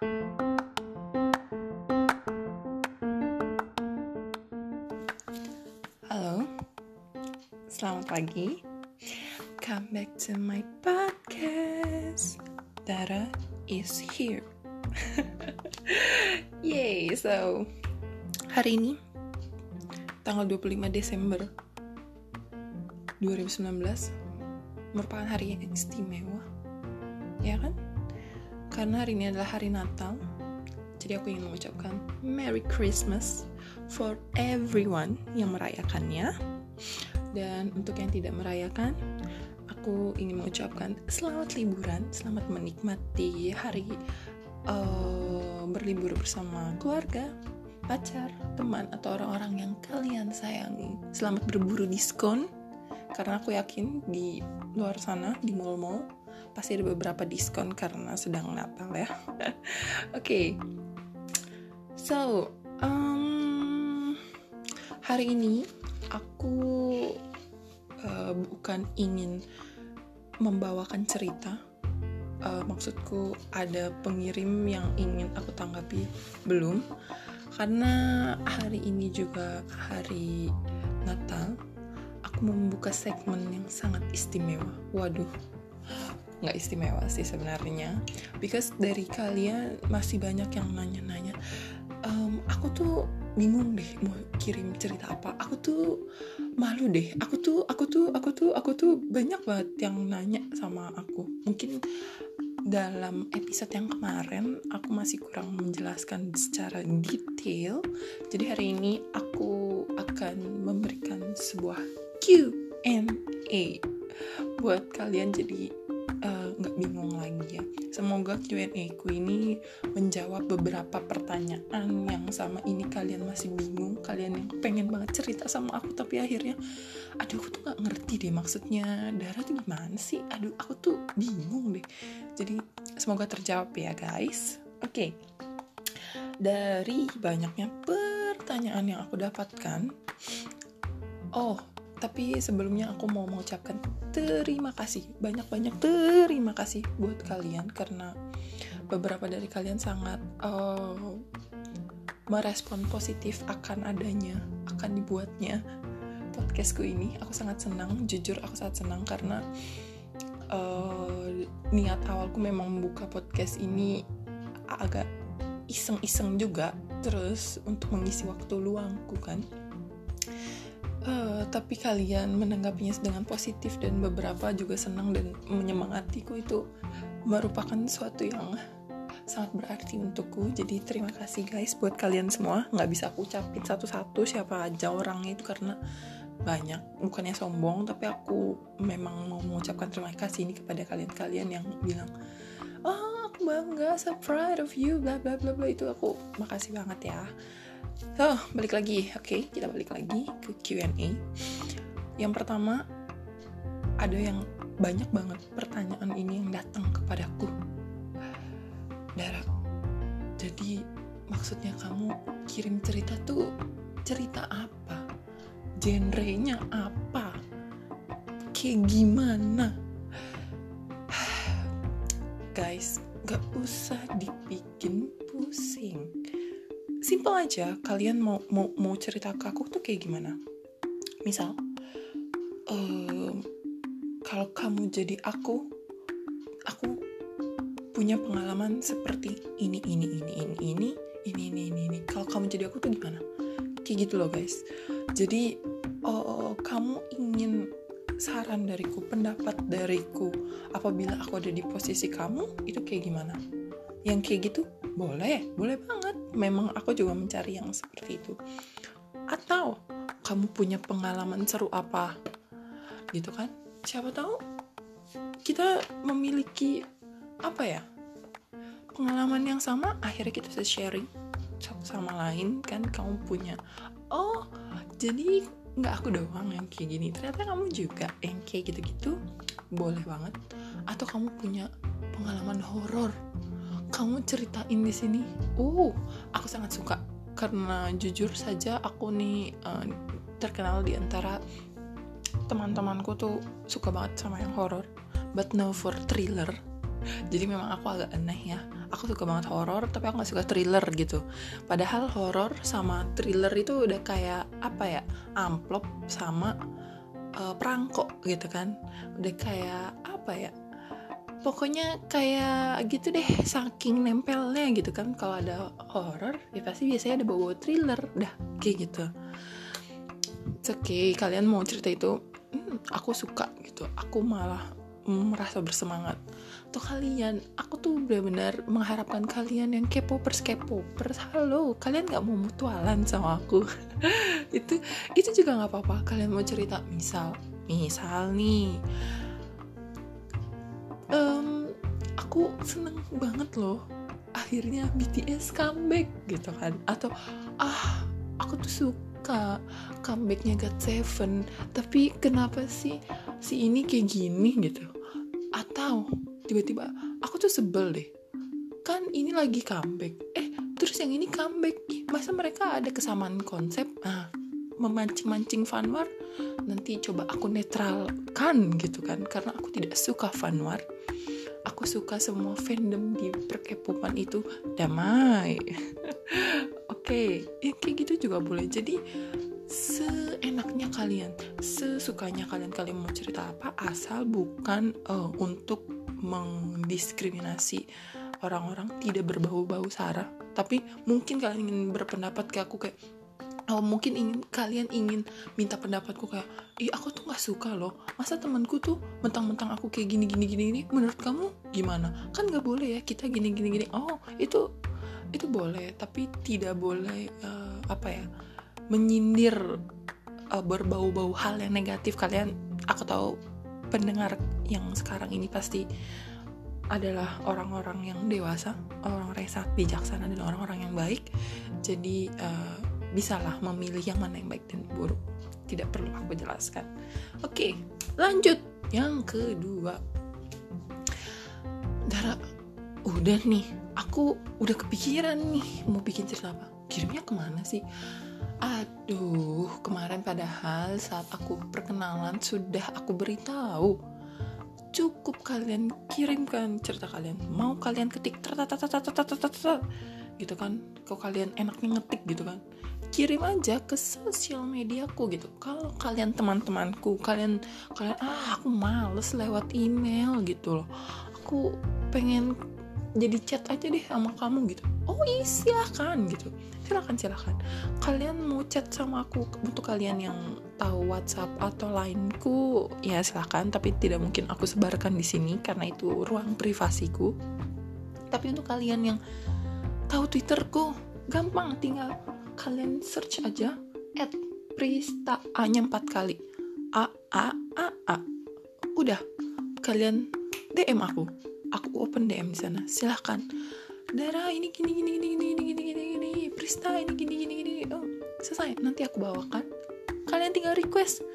Halo, selamat pagi. Come back to my podcast. Dara is here. Yay, so hari ini tanggal 25 Desember 2019 merupakan hari yang istimewa. Ya kan? Karena hari ini adalah hari Natal. Jadi aku ingin mengucapkan Merry Christmas for everyone yang merayakannya. Dan untuk yang tidak merayakan, aku ingin mengucapkan selamat liburan, selamat menikmati hari uh, berlibur bersama keluarga, pacar, teman, atau orang-orang yang kalian sayangi. Selamat berburu diskon, karena aku yakin di luar sana, di mall-mall, pasti ada beberapa diskon karena sedang Natal ya. Oke, okay. so um, hari ini aku uh, bukan ingin membawakan cerita. Uh, maksudku ada pengirim yang ingin aku tanggapi belum, karena hari ini juga hari Natal. Aku membuka segmen yang sangat istimewa. Waduh, nggak istimewa sih sebenarnya. Because dari kalian masih banyak yang nanya-nanya um, aku tuh bingung deh mau kirim cerita apa. Aku tuh malu deh. Aku tuh aku tuh aku tuh aku tuh banyak banget yang nanya sama aku. Mungkin dalam episode yang kemarin aku masih kurang menjelaskan secara detail. Jadi hari ini aku akan memberikan sebuah Q&A buat kalian. Jadi nggak uh, bingung lagi ya. Semoga Q&A ku ini menjawab beberapa pertanyaan yang sama ini kalian masih bingung, kalian yang pengen banget cerita sama aku tapi akhirnya, aduh aku tuh nggak ngerti deh maksudnya Dara tuh gimana sih? Aduh aku tuh bingung deh. Jadi semoga terjawab ya guys. Oke. Okay. Dari banyaknya pertanyaan yang aku dapatkan, oh tapi sebelumnya aku mau mengucapkan terima kasih. Banyak-banyak terima kasih buat kalian karena beberapa dari kalian sangat uh, merespon positif akan adanya akan dibuatnya podcastku ini. Aku sangat senang jujur aku sangat senang karena uh, niat awalku memang membuka podcast ini agak iseng-iseng juga. Terus untuk mengisi waktu luangku kan Uh, tapi kalian menanggapinya dengan positif dan beberapa juga senang dan menyemangatiku itu merupakan sesuatu yang sangat berarti untukku. Jadi terima kasih guys buat kalian semua. Nggak bisa aku ucapin satu-satu siapa aja orangnya itu karena banyak. Bukannya sombong tapi aku memang mau mengucapkan terima kasih ini kepada kalian-kalian yang bilang oh aku bangga so proud of you bla bla bla bla. Itu aku makasih banget ya So, balik lagi. Oke, okay, kita balik lagi ke Q&A. Yang pertama, ada yang banyak banget pertanyaan ini yang datang kepadaku. Dara, jadi maksudnya kamu kirim cerita tuh cerita apa? Genrenya apa? Kayak gimana? Guys, gak usah dibikin pusing simple aja. Kalian mau mau mau cerita ke aku tuh kayak gimana? Misal um, kalau kamu jadi aku aku punya pengalaman seperti ini ini ini ini ini ini ini ini, ini. kalau kamu jadi aku tuh gimana? Kayak gitu loh guys. Jadi oh, kamu ingin saran dariku pendapat dariku apabila aku ada di posisi kamu itu kayak gimana? Yang kayak gitu boleh boleh banget memang aku juga mencari yang seperti itu. Atau kamu punya pengalaman seru apa? Gitu kan? Siapa tahu kita memiliki apa ya pengalaman yang sama akhirnya kita bisa sharing satu sama lain kan kamu punya. Oh jadi nggak aku doang yang kayak gini. Ternyata kamu juga yang kayak gitu-gitu. Boleh banget. Atau kamu punya pengalaman horor kamu ceritain di sini. Uh, aku sangat suka karena jujur saja aku nih uh, terkenal di antara teman-temanku tuh suka banget sama yang horor, but no for thriller. jadi memang aku agak aneh ya aku suka banget horor tapi aku gak suka thriller gitu padahal horor sama thriller itu udah kayak apa ya amplop sama uh, perangkok gitu kan udah kayak apa ya pokoknya kayak gitu deh saking nempelnya gitu kan. Kalau ada horor ya pasti biasanya ada bawa thriller. Dah kayak gitu. Oke okay kalian mau cerita itu hmm, aku suka gitu. Aku malah merasa bersemangat. Atau kalian aku tuh benar-benar mengharapkan kalian yang kepopers kepopers halo kalian nggak mau mutualan sama aku? Itu itu juga nggak apa-apa. Kalian mau cerita misal misal nih aku seneng banget loh. Akhirnya BTS comeback gitu kan. Atau ah aku tuh suka comebacknya God Seven tapi kenapa sih si ini kayak gini? gitu. Atau tiba-tiba aku tuh sebel deh. Kan ini lagi comeback. Eh terus yang ini comeback. Masa mereka ada kesamaan konsep? Ah memancing-mancing fanwar nanti coba aku netralkan gitu kan. Karena aku tidak suka fanwar aku suka semua fandom di perkepopan itu. Damai. Oke okay. ya kayak gitu juga boleh. Jadi seenaknya kalian sesukanya kalian kalian mau cerita apa asal bukan uh, untuk mendiskriminasi orang-orang tidak berbau-bau sara tapi mungkin kalian ingin berpendapat kayak aku kayak oh, mungkin ingin kalian ingin minta pendapatku kayak ih aku tuh nggak suka loh. Masa temanku tuh mentang-mentang aku kayak gini gini gini ini menurut kamu gimana kan nggak boleh ya kita gini gini gini oh itu itu boleh tapi tidak boleh uh, apa ya menyindir uh, berbau-bau hal yang negatif kalian aku tahu pendengar yang sekarang ini pasti adalah orang-orang yang dewasa, orang-orang yang sangat bijaksana dan orang-orang yang baik. Jadi uh, bisalah memilih yang mana yang baik dan buruk. Tidak perlu aku jelaskan. Oke, lanjut yang kedua. Dara, udah nih, aku udah kepikiran nih mau bikin cerita apa. Kirimnya ke mana sih? Aduh, kemarin padahal saat aku perkenalan sudah aku beritahu. Cukup kalian kirimkan cerita kalian. Mau kalian ketik gitu kan? Kalau kalian enaknya ngetik gitu kan? Kirim aja ke sosial mediaku gitu. Kalau kalian teman-temanku kalian kalian ah aku males lewat email gitu loh aku pengen jadi chat aja deh sama kamu gitu. Oh iya silahkan gitu. Silahkan silahkan kalian mau chat sama aku untuk kalian yang tahu WhatsApp atau lainku ya silahkan tapi tidak mungkin aku sebarkan di sini karena itu ruang privasiku. Tapi untuk kalian yang tahu Twitterku gampang. Tinggal kalian search aja at Prista A nya 4 kali. A A A A. Udah. Kalian DM aku. Aku open DM di sana. Silahkan. Dara ini gini gini gini gini gini gini gini gini. Prista ini gini gini gini. Oh, selesai. Nanti aku bawakan. Kalian tinggal request.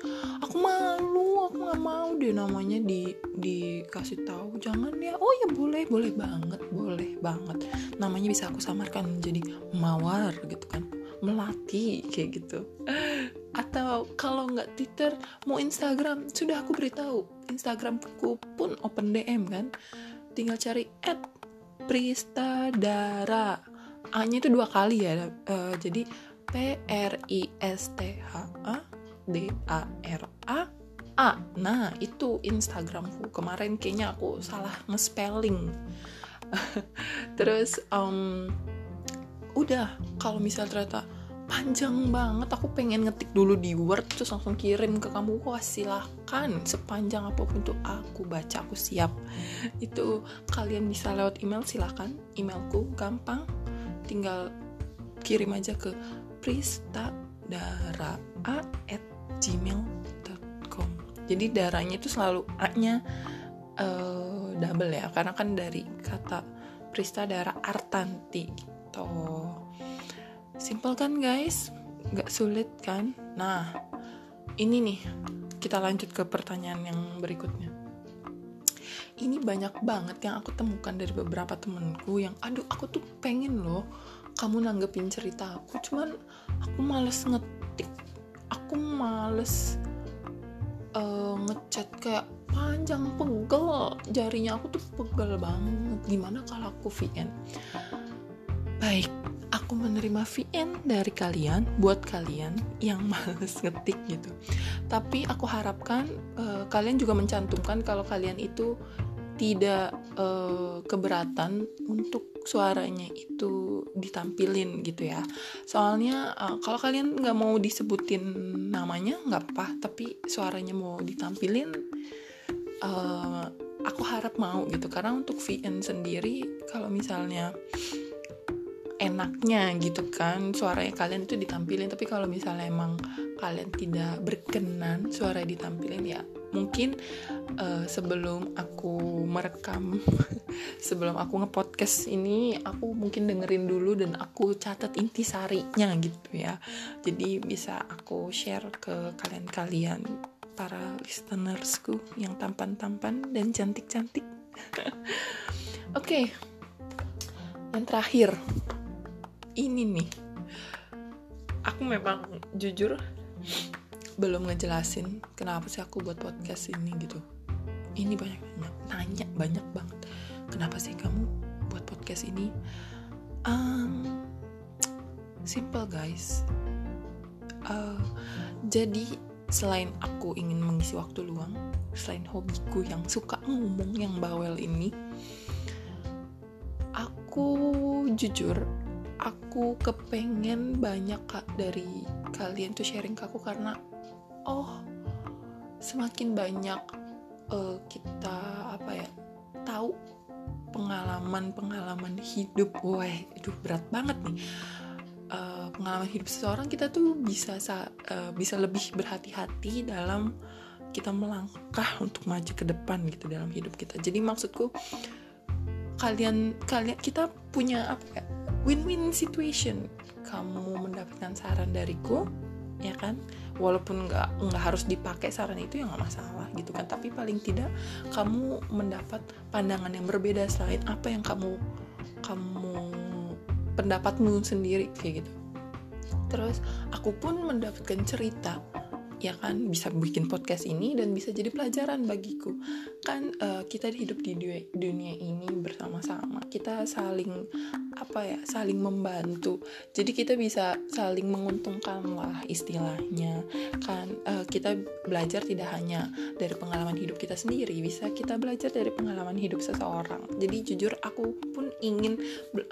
Aku malu aku nggak mau deh namanya di dikasih tahu. Jangan ya. Oh ya boleh boleh banget boleh banget. Namanya bisa aku samarkan menjadi mawar gitu kan. Melati kayak gitu atau kalau nggak Twitter mau Instagram sudah aku beritahu. Instagramku pun open DM kan? Tinggal cari at Pristadara. A nya itu dua kali ya uh, jadi P R I S T H A D A R A. A nah itu Instagramku kemarin kayaknya aku salah nge-spelling. Terus um, udah kalau misal ternyata panjang banget. Aku pengen ngetik dulu di Word terus langsung kirim ke kamu. Wah silahkan. Sepanjang apa pun tuh aku baca aku siap. Itu kalian bisa lewat email silahkan. Emailku gampang. Tinggal kirim aja ke pristadara at gmail.com jadi darahnya itu selalu a nya uh, double ya. Karena kan dari kata pristadara artanti gitu Simple kan guys? Gak sulit kan? Nah, ini nih, kita lanjut ke pertanyaan yang berikutnya. Ini banyak banget yang aku temukan dari beberapa temenku yang, aduh aku tuh pengen loh kamu nanggepin cerita aku, cuman aku males ngetik, aku males uh, ngechat kayak panjang pegel jarinya aku tuh pegel banget gimana kalau aku VN baik aku menerima VN dari kalian buat kalian yang males ngetik gitu. Tapi aku harapkan uh, kalian juga mencantumkan kalau kalian itu tidak uh, keberatan untuk suaranya itu ditampilin gitu ya. Soalnya uh, kalau kalian nggak mau disebutin namanya nggak apa tapi suaranya mau ditampilin uh, aku harap mau gitu. Karena untuk VN sendiri kalau misalnya enaknya gitu kan. Suaranya kalian itu ditampilin tapi kalau misalnya emang kalian tidak berkenan suara ditampilin ya mungkin uh, sebelum aku merekam sebelum aku ngepodcast ini aku mungkin dengerin dulu dan aku catat intisarinya gitu ya. Jadi bisa aku share ke kalian-kalian para listenersku yang tampan-tampan dan cantik-cantik. Oke okay. yang terakhir ini nih. Aku memang jujur belum ngejelasin kenapa sih aku buat podcast ini gitu. Ini banyak banyak nanya banyak banget. Kenapa sih kamu buat podcast ini? Um, simple guys. Uh, jadi selain aku ingin mengisi waktu luang selain hobiku yang suka ngomong yang bawel ini aku jujur aku kepengen banyak kak dari kalian tuh sharing ke aku karena oh semakin banyak uh, kita apa ya tahu pengalaman-pengalaman hidup, wah itu berat banget nih. Uh, pengalaman hidup seseorang kita tuh bisa uh, bisa lebih berhati-hati dalam kita melangkah untuk maju ke depan gitu dalam hidup kita. Jadi maksudku kalian kalian kita punya apa ya win-win situation. Kamu mendapatkan saran dariku ya kan? Walaupun nggak nggak harus dipakai saran itu ya nggak masalah gitu kan. Tapi paling tidak kamu mendapat pandangan yang berbeda selain apa yang kamu kamu pendapatmu sendiri kayak gitu. Terus aku pun mendapatkan cerita ya kan bisa bikin podcast ini dan bisa jadi pelajaran bagiku. Kan uh, kita hidup di dunia ini bersama-sama. Kita saling apa ya saling membantu. Jadi kita bisa saling menguntungkan lah istilahnya. Kan uh, kita belajar tidak hanya dari pengalaman hidup kita sendiri bisa kita belajar dari pengalaman hidup seseorang. Jadi jujur aku pun ingin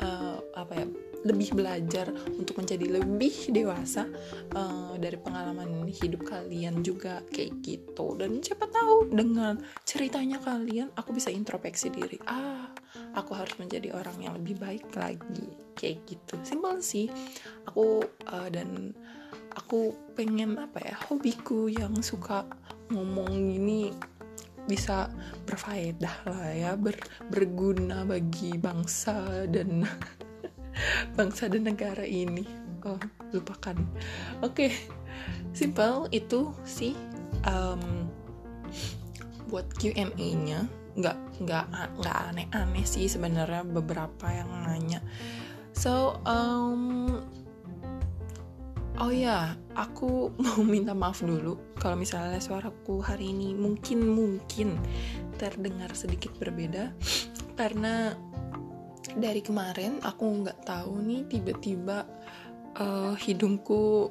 uh, apa ya lebih belajar untuk menjadi lebih dewasa uh, dari pengalaman hidup kalian juga kayak gitu. Dan siapa tahu dengan ceritanya kalian aku bisa introspeksi diri. Ah aku harus menjadi orang yang lebih baik lagi. Kayak gitu. Simpel sih. Aku uh, dan aku pengen apa ya hobiku yang suka ngomong gini bisa berfaedah lah ya ber, berguna bagi bangsa dan bangsa dan negara ini oh lupakan oke okay. simple itu sih um, buat Q&A-nya nggak nggak nggak aneh-aneh sih sebenarnya beberapa yang nanya so um, oh ya aku mau minta maaf dulu kalau misalnya suaraku hari ini mungkin mungkin terdengar sedikit berbeda karena dari kemarin aku nggak tahu nih tiba-tiba uh, hidungku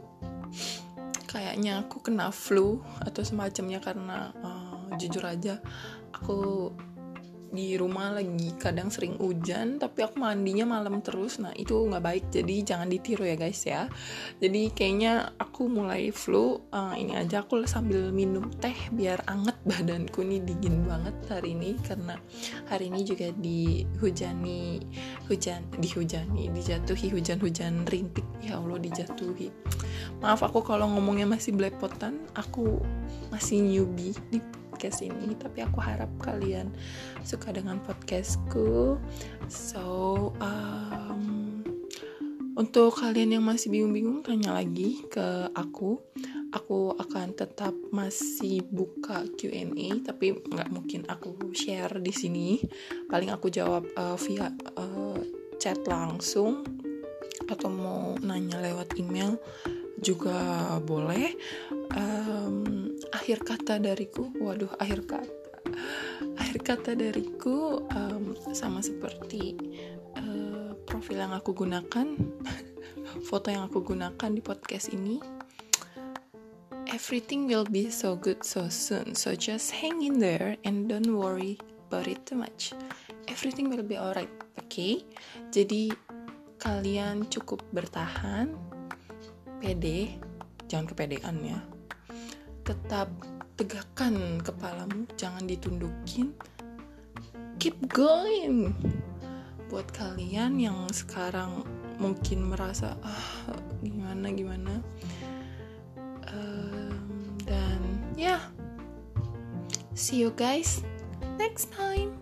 kayaknya aku kena flu atau semacamnya karena uh, jujur aja aku di rumah lagi. Kadang sering hujan tapi aku mandinya malam terus. Nah itu nggak baik. Jadi jangan ditiru ya guys ya. Jadi kayaknya aku mulai flu. Uh, ini aja aku sambil minum teh biar anget badanku nih dingin banget hari ini. Karena hari ini juga dihujani hujan dihujani dijatuhi hujan-hujan rintik. Ya Allah dijatuhi. Maaf aku kalau ngomongnya masih belepotan. Aku masih newbie di podcast ini tapi aku harap kalian suka dengan podcastku. So um, untuk kalian yang masih bingung-bingung tanya lagi ke aku. Aku akan tetap masih buka Q&A tapi nggak mungkin aku share di sini. Paling aku jawab uh, via uh, chat langsung atau mau nanya lewat email juga boleh. Um, akhir kata dariku waduh akhir kata akhir kata dariku um, sama seperti uh, profil yang aku gunakan foto yang aku gunakan di podcast ini everything will be so good so soon. So just hang in there and don't worry about it too much. Everything will be alright oke okay? jadi kalian cukup bertahan pede jangan kepedean ya tetap tegakkan kepalamu jangan ditundukin. Keep going. Buat kalian yang sekarang mungkin merasa ah gimana gimana? Um, dan ya yeah. see you guys next time